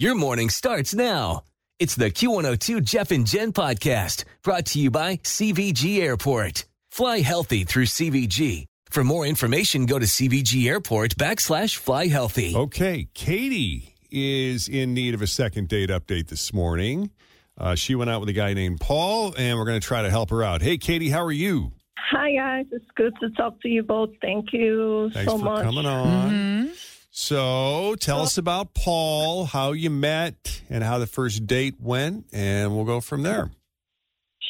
Your morning starts now. It's the Q102 Jeff and Jen podcast brought to you by CVG Airport. Fly healthy through CVG. For more information, go to CVG Airport backslash fly healthy. Okay, Katie is in need of a second date update this morning. Uh, she went out with a guy named Paul, and we're going to try to help her out. Hey, Katie, how are you? Hi, guys. It's good to talk to you both. Thank you Thanks so for much. coming on. So, tell us about Paul, how you met, and how the first date went, and we'll go from there.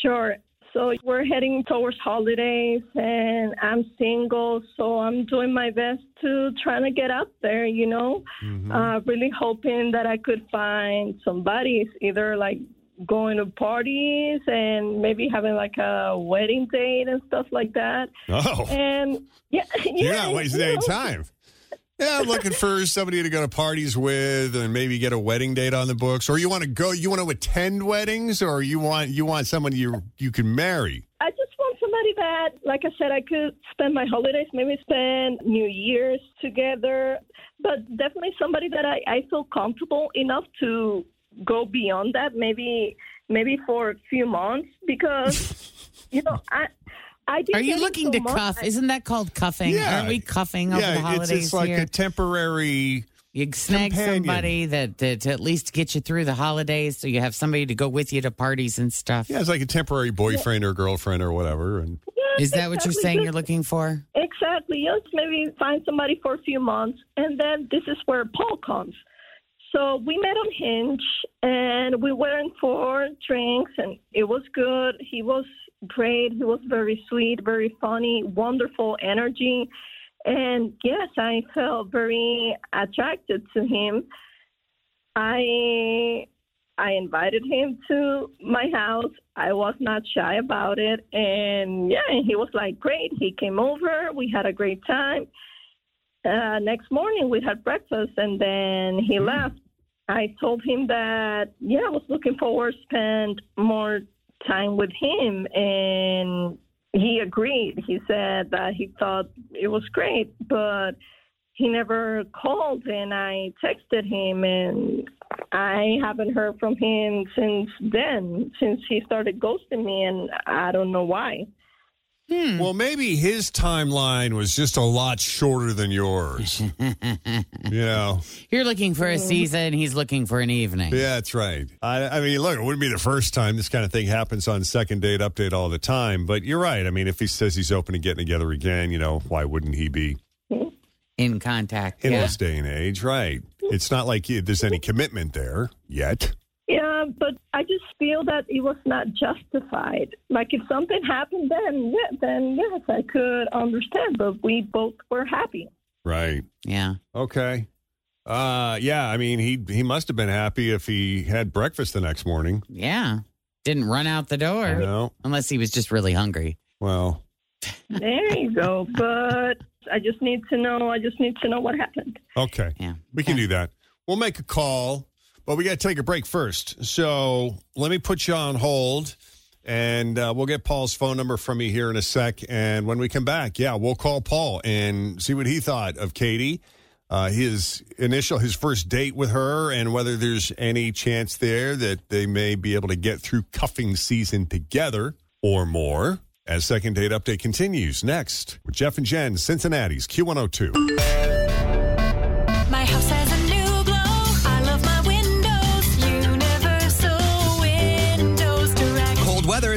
Sure. So we're heading towards holidays, and I'm single, so I'm doing my best to try to get up there. You know, uh, really hoping that I could find somebody, either like going to parties and maybe having like a wedding date and stuff like that. Oh, And yeah, you're yeah, not wasting any time. Yeah, I'm looking for somebody to go to parties with, and maybe get a wedding date on the books. Or you want to go? You want to attend weddings, or you want you want someone you you can marry? I just want somebody that, like I said, I could spend my holidays, maybe spend New Year's together, but definitely somebody that I, I feel comfortable enough to go beyond that, maybe maybe for a few months, because you know I. I Are you looking to cuff? Isn't that called cuffing? Yeah. Aren't we cuffing over yeah, the holidays it's, it's like here? a temporary. you snag companion. somebody that, that to at least get you through the holidays, so you have somebody to go with you to parties and stuff. Yeah, it's like a temporary boyfriend or girlfriend or whatever. And Is that what you're saying you're looking for? Exactly. Yes, maybe find somebody for a few months, and then this is where Paul comes. So we met on Hinge, and we went for drinks, and it was good. He was great. He was very sweet, very funny, wonderful energy, and yes, I felt very attracted to him. I I invited him to my house. I was not shy about it. And yeah, he was like, great. He came over. We had a great time. Uh, next morning, we had breakfast and then he left. I told him that, yeah, I was looking forward to spend more time with him. And he agreed. He said that he thought it was great, but he never called. And I texted him and I haven't heard from him since then, since he started ghosting me, and I don't know why. Hmm. well, maybe his timeline was just a lot shorter than yours. you know, You're looking for a season. He's looking for an evening. yeah, that's right. I, I mean, look, it wouldn't be the first time this kind of thing happens on second date update all the time. But you're right. I mean, if he says he's open to getting together again, you know, why wouldn't he be In contact. in yeah. this day and age? Right. It's not like he- there's any commitment there yet. Yeah, but I just feel that it was not justified. Like if something happened, then yeah, then yes, I could understand. But we both were happy. Right. Yeah. Okay. Uh, yeah. I mean, he he must have been happy if he had breakfast the next morning. Yeah. Didn't run out the door. No. Unless he was just really hungry. Well, There you go. But I just need to know. I just need to know what happened. okay. Yeah. We can Okay. do that. We'll make a call, but we got to take a break first. So let me put you on hold, and uh, we'll get Paul's phone number from you here in a sec. And when we come back, yeah, we'll call Paul and see what he thought of Katie, uh, his initial, his first date with her, and whether there's any chance there that they may be able to get through cuffing season together or more. As second date update continues next with Jeff and Jen, Cincinnati's Q102.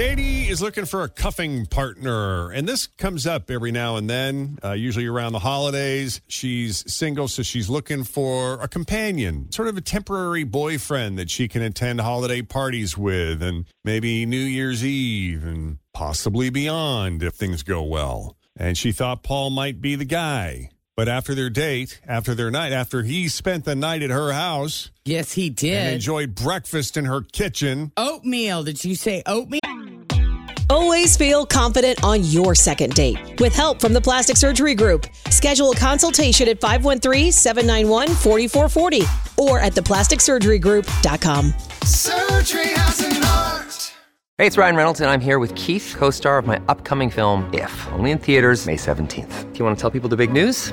Katie is looking for a cuffing partner, and this comes up every now and then, uh, usually around the holidays. She's single, so she's looking for a companion, sort of a temporary boyfriend that she can attend holiday parties with, and maybe New Year's Eve, and possibly beyond if things go well. And she thought Paul might be the guy. But after their date, after their night, after he spent the night at her house Yes, he and did. enjoyed breakfast in her kitchen, Oatmeal. Did you say oatmeal? Always feel confident on your second date. With help from the Plastic Surgery Group, schedule a consultation at 513-791-4440 or at theplasticsurgerygroup.com. Surgery has an art. Hey, it's Ryan Reynolds, and I'm here with Keith, co star of my upcoming film, If, only in theaters, May 17th. Do you want to tell people the big news?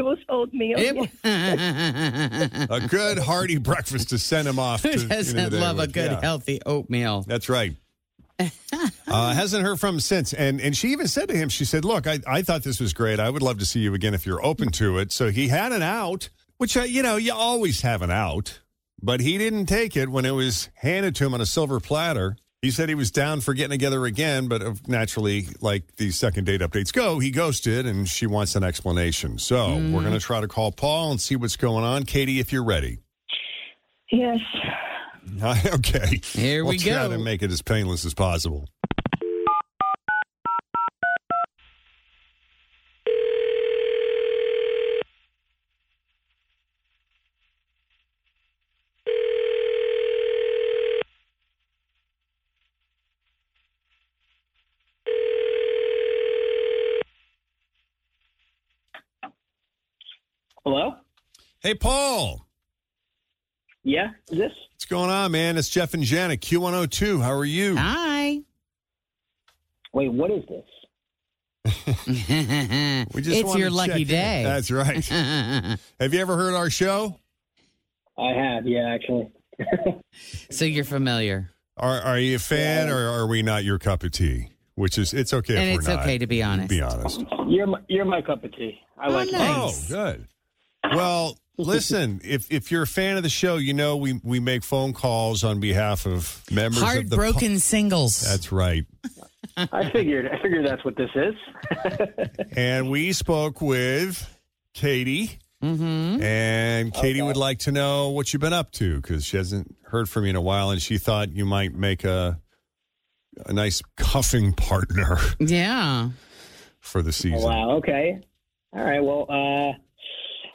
it was oatmeal. It yeah. was- a good hearty breakfast to send him off. Who to, doesn't into the day love a with. good, Yeah, healthy oatmeal? That's right. uh, hasn't heard from him since, and and she even said to him, she said, "Look, I, I thought this was great. I would love to see you again if you're open to it." So he had an out, which uh, you know you always have an out, but he didn't take it when it was handed to him on a silver platter. He said he was down for getting together again, but uh, naturally, like the second date updates go, he ghosted, and she wants an explanation. So we're going to try to call Paul and see what's going on. Katie, if you're ready. Yes. okay. Here we'll we try go. to make it as painless as possible. Hey, Paul. Yeah, is this? What's going on, man? It's Jeff and Jen at Q102. How are you? Hi. Wait, what is this? We just it's your lucky check in. day. That's right. Have you ever heard our show? I have, yeah, actually. so you're familiar. Are Are you a fan, or are we not your cup of tea? Which is, it's okay And if it's we're not. okay to be honest. Be honest. You're my, you're my cup of tea. I Oh, like it. Oh, good. Well, listen, if if you're a fan of the show, you know we we make phone calls on behalf of members of the Heartbroken singles. That's right. I figured. I figured that's what this is. And we spoke with Katie. mm-hmm. And Katie would like to know what you've been up to because she hasn't heard from you in a while, and she thought you might make a a nice cuffing partner Yeah. for the season. Oh, wow. Okay. All right. Well, uh,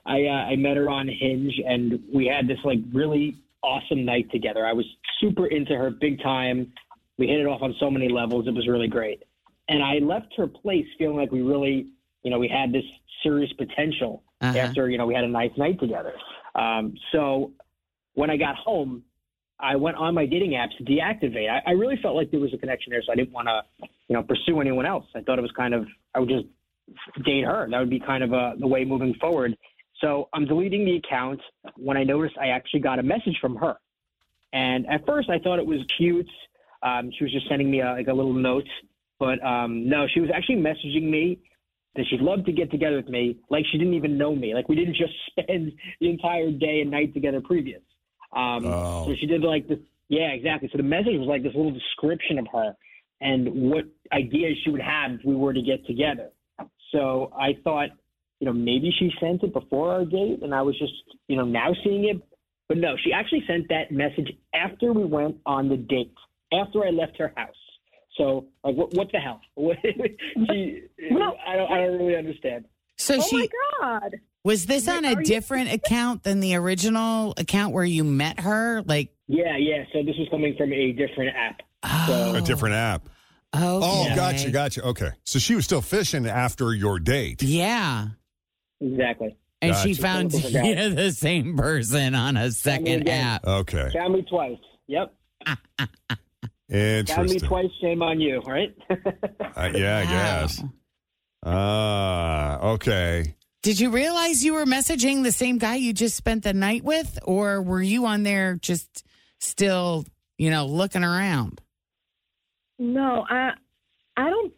I uh, I met her on Hinge, and we had this like really awesome night together. I was super into her, big time. We hit it off on so many levels. It was really great. And I left her place feeling like we really, you know, we had this serious potential Uh-huh. after you know we had a nice night together. Um, so when I got home, I went on my dating apps to deactivate. I, I really felt like there was a connection there, so I didn't want to, you know, pursue anyone else. I thought it was kind of I would just date her. That would be kind of uh, the way moving forward. So I'm deleting the account when I noticed I actually got a message from her. And at first I thought it was cute. Um, she was just sending me a, like a little note, but um, no, she was actually messaging me that she'd love to get together with me, like she didn't even know me. Like we didn't just spend the entire day and night together previous. Um, Oh. So she did like this. Yeah, exactly. So the message was like this little description of her and what ideas she would have if we were to get together. So I thought, you know, maybe she sent it before our date, and I was just, you know, now seeing it. But no, she actually sent that message after we went on the date, after I left her house. So, like, what, what the hell? What- she, I don't, I don't really understand. So oh she my god! Was this on a different account than the original account where you met her? Like, Yeah, yeah. So this was coming from a different app. Oh. A different app. oh, Oh, gotcha, gotcha. Okay. So she was still fishing after your date. Yeah. Exactly. And she found Typical guy. yeah, the same person on a second again. app. Okay. Found me twice. Yep. Found me twice. Shame on you. Right. Uh, yeah, I guess. Ah, okay. Did you realize you were messaging the same guy you just spent the night with? Or were you on there just still, you know, looking around? No, I I don't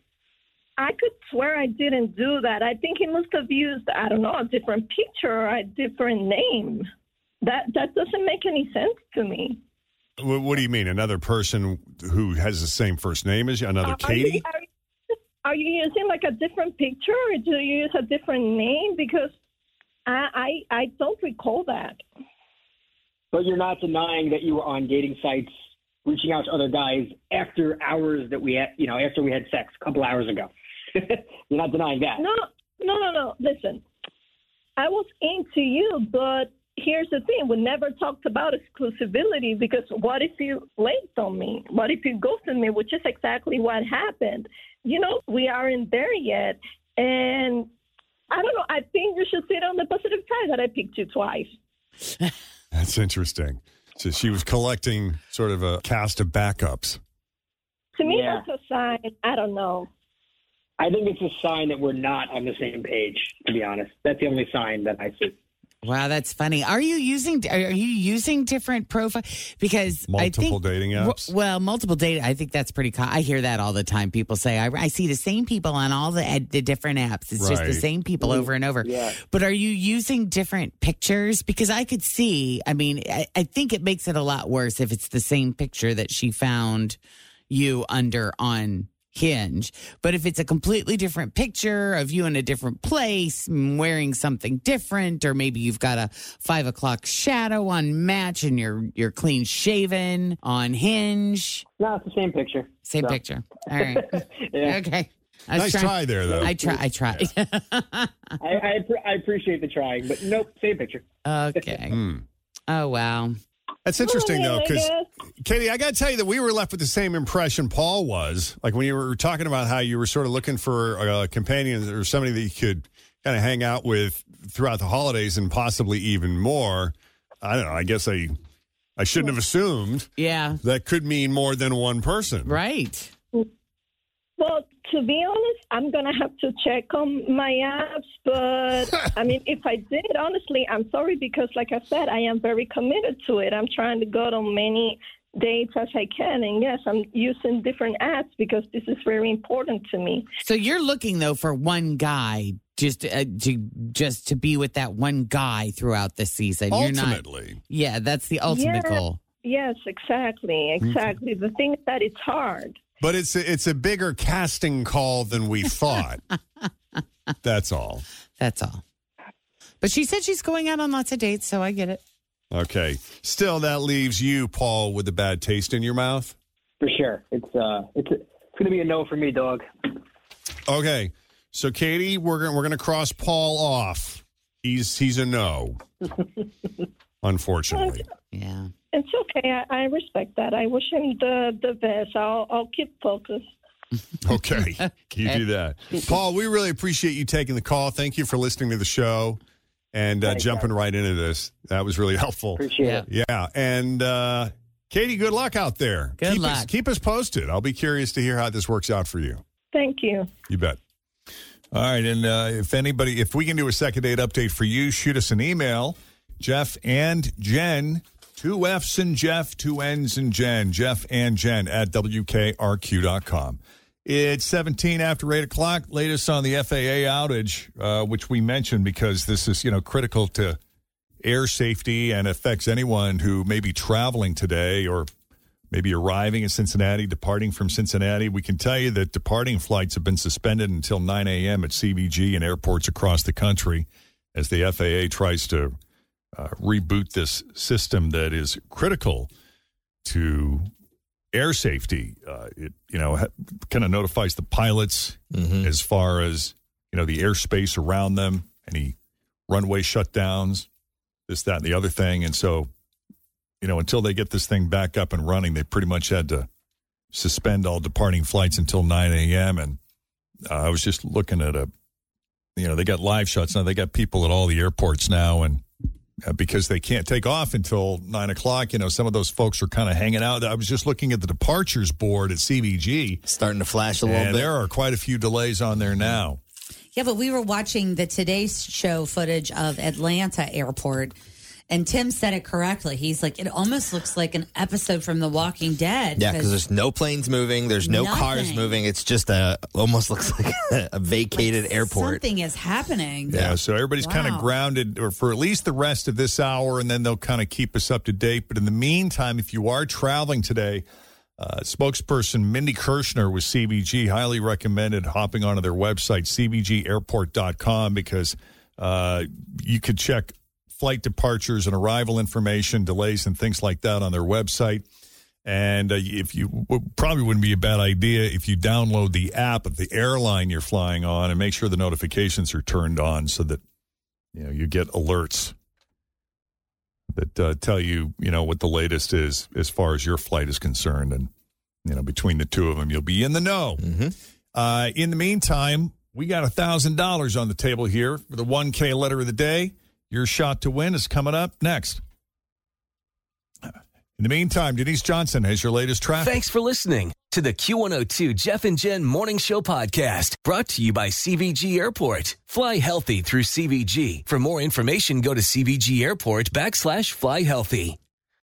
I could swear I didn't do that. I think he must have used I don't know, a different picture or a different name. That that doesn't make any sense to me. What, what do you mean? Another person who has the same first name as you? Another uh, Are you, Katie? are, you, are you using like a different picture or do you use a different name? Because I I, I don't recall that. but you're not denying that you were on dating sites, reaching out to other guys after hours that we had, you know, after we had sex a couple hours ago. you're not denying that. No, no, no, no. Listen, I was into you, but here's the thing: we never talked about exclusivity because what if you late on me? What if you ghosted me? Which is exactly what happened. You know, we aren't there yet, and I don't know. I think you should sit on the positive side that I picked you twice. That's interesting. So she was collecting sort of a cast of backups. To me, Yeah. that's a sign. I don't know. I think it's a sign that we're not on the same page. To be honest, that's the only sign that I see. Wow, that's funny. Are you using are you using different profile because I Multiple think, dating w- apps? Well, multiple dating. I think that's pretty. Co- I hear that all the time. People say I, I see the same people on all the ed- the different apps. It's just the same people over and over. Yeah. But are you using different pictures? Because I could see. I mean, I, I think it makes it a lot worse if it's the same picture that she found you under on Hinge. But if it's a completely different picture of you in a different place, mm, wearing something different, or maybe you've got a five o'clock shadow on Match and you're you're clean shaven on Hinge, No, it's the same picture. same So- picture. All right, Yeah. okay. I Nice trying- try there, though. I try. I try. I, I, I appreciate the trying, but nope, same picture. okay. Hmm. Oh wow. That's interesting, though, because. Katie, I got to tell you that we were left with the same impression Paul was. Like when you were talking about how you were sort of looking for a companion or somebody that you could kind of hang out with throughout the holidays and possibly even more. I don't know. I guess I I shouldn't have assumed Yeah. that could mean more than one person. Right. Well, to be honest, I'm gonna have to check on my apps. But I mean, if I did, honestly, I'm sorry because, like I said, I am very committed to it. I'm trying to go on many dates as I can, and yes, I'm using different apps because this is very important to me. So you're looking though for one guy just uh, to just to be with that one guy throughout the season. You're not. Ultimately, Yeah, that's the ultimate Yeah. goal. Yes, exactly, exactly. The thing is that it's hard. But it's a, it's a bigger casting call than we thought. That's all. That's all. But she said she's going out on lots of dates, so I get it. Okay. Still, that leaves you, Paul, with a bad taste in your mouth. For sure. It's uh, it's it's gonna be a no for me, dog. Okay. So, Katie, we're gonna we're gonna cross Paul off. He's he's a no. Unfortunately. Yeah. It's okay. I, I respect that. I wish him the the best. I'll I'll keep focused. Okay. You do that. Paul, we really appreciate you taking the call. Thank you for listening to the show and uh, jumping right into this. That was really helpful. Appreciate it. Yeah. And uh, Katie, good luck out there. Good keep Us, luck. keep us posted. I'll be curious to hear how this works out for you. Thank you. You bet. All right. And uh, if anybody, if we can do a second date update for you, shoot us an email. Jeff and Jen, two F's and Jeff, two N's and Jen, Jeff and Jen at WKRQ.com. It's 17 after 8 o'clock. Latest on the FAA outage, uh, which we mentioned because this is, you know, critical to air safety and affects anyone who may be traveling today or maybe arriving in Cincinnati, departing from Cincinnati. We can tell you that departing flights have been suspended until 9 a.m. at CVG and airports across the country as the FAA tries to uh, reboot this system that is critical to air safety. Uh, it you know ha- kind of notifies the pilots as far as you know the airspace around them, any runway shutdowns, this, that, and the other thing. And so, you know, until they get this thing back up and running, they pretty much had to suspend all departing flights until 9 a.m. And uh, I was just looking at a, you know, they got live shots now. They got people at all the airports now, and Uh, because they can't take off until nine o'clock, you know, some of those folks are kind of hanging out. I was just looking at the departures board at CVG, starting to flash a little and bit. there are quite a few delays on there now. Yeah, but we were watching the Today's Show footage of Atlanta Airport, and Tim said it correctly. He's like, it almost looks like an episode from The Walking Dead. Yeah, because there's no planes moving, there's no cars moving. It's just a almost looks like a vacated airport. something is happening. Yeah, so everybody's kind of grounded or for at least the rest of this hour, and then they'll kind of keep us up to date. But in the meantime, if you are traveling today, uh, spokesperson Mindy Kershner with CVG highly recommended hopping onto their website, cvgairport.com, because uh, you could check flight departures and arrival information, delays, and things like that on their website. And uh, if you probably wouldn't be a bad idea if you download the app of the airline you're flying on and make sure the notifications are turned on so that you know you get alerts that uh, tell you you know what the latest is as far as your flight is concerned, and you know between the two of them you'll be in the know. Uh, in the meantime, we got a thousand dollars on the table here for the one K letter of the day. Your shot to win is coming up next. In the meantime, Denise Johnson has your latest traffic. Thanks for listening to the Q102 Jeff and Jen Morning Show podcast brought to you by CVG Airport. Fly healthy through CVG. For more information, go to CVG Airport backslash fly healthy.